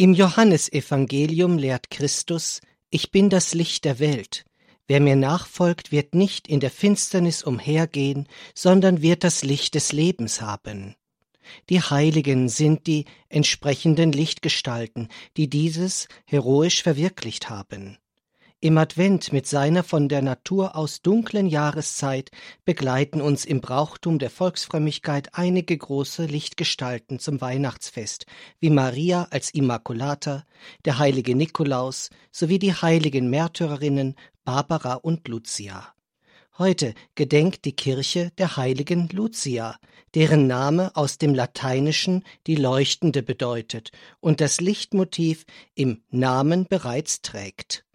Im Johannesevangelium lehrt Christus, ich bin das Licht der Welt. Wer mir nachfolgt, wird nicht in der Finsternis umhergehen, sondern wird das Licht des Lebens haben. Die Heiligen sind die entsprechenden Lichtgestalten, die dieses heroisch verwirklicht haben. Im Advent mit seiner von der Natur aus dunklen Jahreszeit begleiten uns im Brauchtum der Volksfrömmigkeit einige große Lichtgestalten zum Weihnachtsfest, wie Maria als Immaculata, der heilige Nikolaus sowie die heiligen Märtyrerinnen Barbara und Lucia. Heute gedenkt die Kirche der heiligen Lucia, deren Name aus dem Lateinischen die Leuchtende bedeutet und das Lichtmotiv im Namen bereits trägt.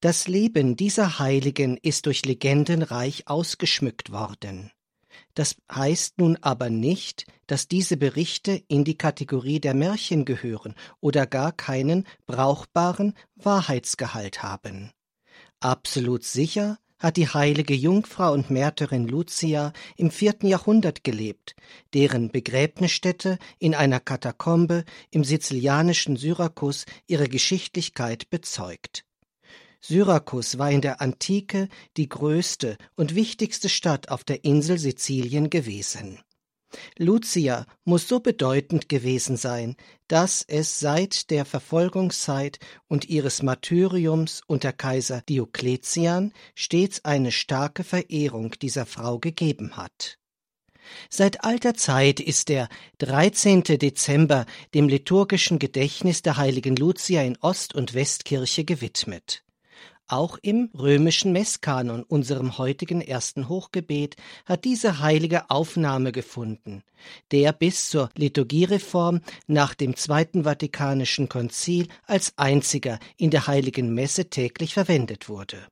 Das Leben dieser Heiligen ist durch Legenden reich ausgeschmückt worden. Das heißt nun aber nicht, dass diese Berichte in die Kategorie der Märchen gehören oder gar keinen brauchbaren Wahrheitsgehalt haben. Absolut sicher hat die heilige Jungfrau und Märtyrin Lucia im vierten Jahrhundert gelebt, deren Begräbnisstätte in einer Katakombe im sizilianischen Syrakus ihre Geschichtlichkeit bezeugt. Syrakus war in der Antike die größte und wichtigste Stadt auf der Insel Sizilien gewesen. Lucia muss so bedeutend gewesen sein, dass es seit der Verfolgungszeit und ihres Martyriums unter Kaiser Diokletian stets eine starke Verehrung dieser Frau gegeben hat. Seit alter Zeit ist der 13. Dezember dem liturgischen Gedächtnis der heiligen Lucia in Ost- und Westkirche gewidmet. Auch im römischen Messkanon, unserem heutigen ersten Hochgebet, hat diese heilige Aufnahme gefunden, der bis zur Liturgiereform nach dem Zweiten Vatikanischen Konzil als einziger in der heiligen Messe täglich verwendet wurde.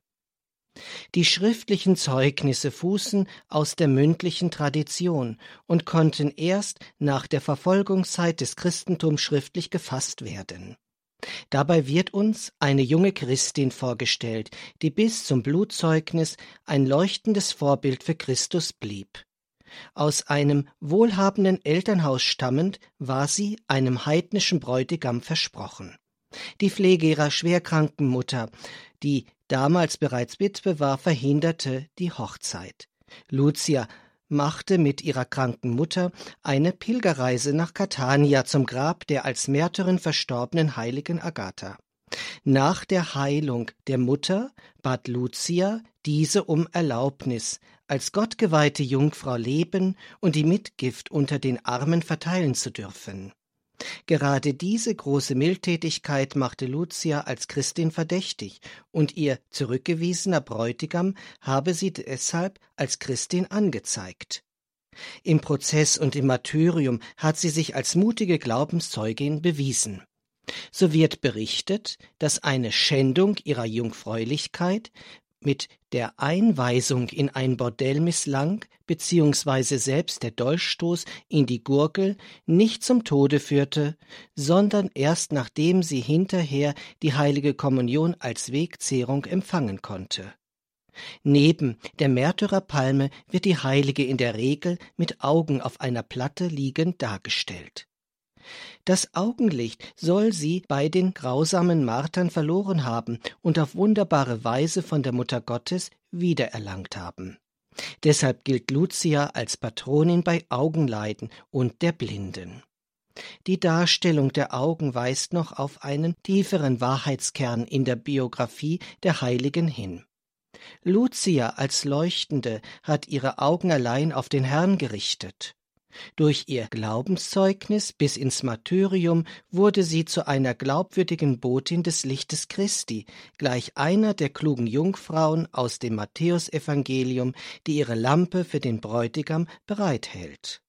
Die schriftlichen Zeugnisse fußen aus der mündlichen Tradition und konnten erst nach der Verfolgungszeit des Christentums schriftlich gefasst werden. Dabei wird uns eine junge Christin vorgestellt, die bis zum Blutzeugnis ein leuchtendes Vorbild für Christus blieb. Aus einem wohlhabenden Elternhaus stammend war sie einem heidnischen Bräutigam versprochen. Die Pflege ihrer schwerkranken Mutter, die damals bereits Witwe war, verhinderte die Hochzeit. Lucia machte mit ihrer kranken Mutter eine Pilgerreise nach Catania zum Grab der als Märtyrin verstorbenen heiligen Agatha. Nach der Heilung der Mutter bat Lucia diese um Erlaubnis, als gottgeweihte Jungfrau leben und die Mitgift unter den Armen verteilen zu dürfen. Gerade diese große Mildtätigkeit machte Lucia als Christin verdächtig, und ihr zurückgewiesener Bräutigam habe sie deshalb als Christin angezeigt. Im Prozess und im Martyrium hat sie sich als mutige Glaubenszeugin bewiesen. So wird berichtet, dass eine Schändung ihrer Jungfräulichkeit mit der Einweisung in ein Bordell misslang, beziehungsweise selbst der Dolchstoß in die Gurgel nicht zum Tode führte, sondern erst nachdem sie hinterher die heilige Kommunion als Wegzehrung empfangen konnte. Neben der Märtyrerpalme wird die Heilige in der Regel mit Augen auf einer Platte liegend dargestellt. Das Augenlicht soll sie bei den grausamen Martern verloren haben und auf wunderbare Weise von der Mutter Gottes wiedererlangt haben. Deshalb gilt Lucia als Patronin bei Augenleiden und der Blinden. Die Darstellung der Augen weist noch auf einen tieferen Wahrheitskern in der Biografie der Heiligen hin. Lucia als Leuchtende hat ihre Augen allein auf den Herrn gerichtet. Durch ihr Glaubenszeugnis bis ins Martyrium wurde sie zu einer glaubwürdigen Botin des Lichtes Christi, gleich einer der klugen Jungfrauen aus dem Matthäusevangelium, die ihre Lampe für den Bräutigam bereithält.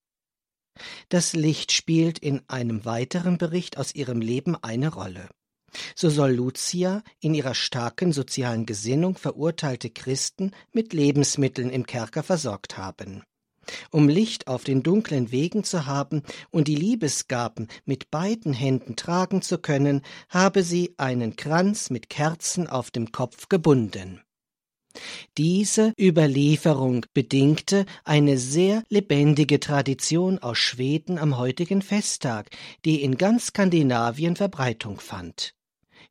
Das Licht spielt in einem weiteren Bericht aus ihrem Leben eine Rolle. So soll Lucia in ihrer starken sozialen Gesinnung verurteilte Christen mit Lebensmitteln im Kerker versorgt haben. Um Licht auf den dunklen Wegen zu haben und die Liebesgaben mit beiden Händen tragen zu können, habe sie einen Kranz mit Kerzen auf dem Kopf gebunden. Diese Überlieferung bedingte eine sehr lebendige Tradition aus Schweden am heutigen Festtag, die in ganz Skandinavien Verbreitung fand.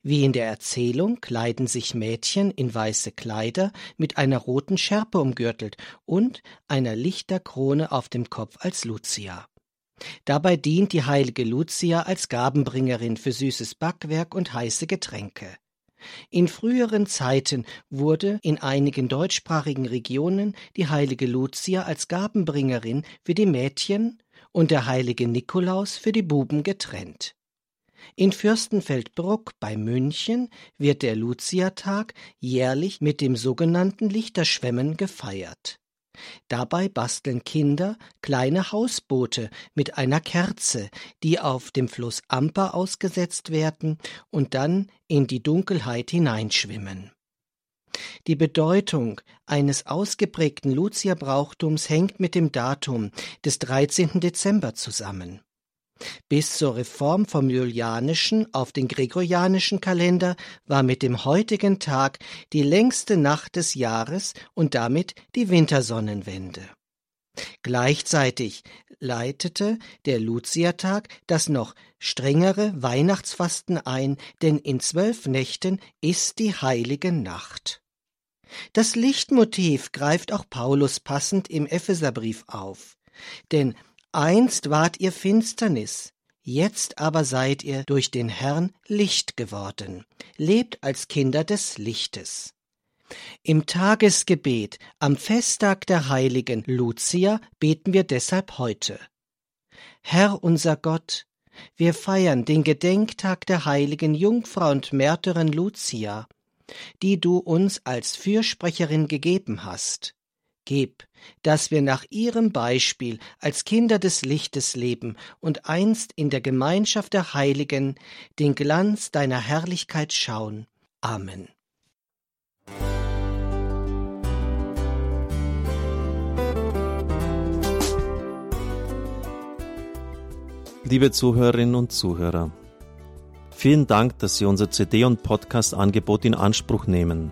Wie in der Erzählung kleiden sich Mädchen in weiße Kleider mit einer roten Schärpe umgürtelt und einer Lichterkrone auf dem Kopf als Lucia. Dabei dient die heilige Lucia als Gabenbringerin für süßes Backwerk und heiße Getränke. In früheren Zeiten wurde in einigen deutschsprachigen Regionen die heilige Lucia als Gabenbringerin für die Mädchen und der heilige Nikolaus für die Buben getrennt. In Fürstenfeldbruck bei München wird der Luciatag jährlich mit dem sogenannten Lichterschwemmen gefeiert. Dabei basteln Kinder kleine Hausboote mit einer Kerze, die auf dem Fluss Amper ausgesetzt werden und dann in die Dunkelheit hineinschwimmen. Die Bedeutung eines ausgeprägten Lucia-Brauchtums hängt mit dem Datum des 13. Dezember zusammen. Bis zur Reform vom julianischen auf den gregorianischen Kalender war mit dem heutigen Tag die längste Nacht des Jahres und damit die Wintersonnenwende. Gleichzeitig leitete der Luziatag das noch strengere Weihnachtsfasten ein, denn in zwölf Nächten ist die heilige Nacht. Das Lichtmotiv greift auch Paulus passend im Epheserbrief auf. Denn Einst wart ihr Finsternis, jetzt aber seid ihr durch den Herrn Licht geworden. Lebt als Kinder des Lichtes. Im Tagesgebet am Festtag der heiligen Lucia beten wir deshalb heute. Herr unser Gott, wir feiern den Gedenktag der heiligen Jungfrau und Märtyrin Lucia, die du uns als Fürsprecherin gegeben hast. Gib, dass wir nach ihrem Beispiel als Kinder des Lichtes leben und einst in der Gemeinschaft der Heiligen den Glanz deiner Herrlichkeit schauen. Amen. Liebe Zuhörerinnen und Zuhörer, vielen Dank, dass Sie unser CD- und Podcast-Angebot in Anspruch nehmen.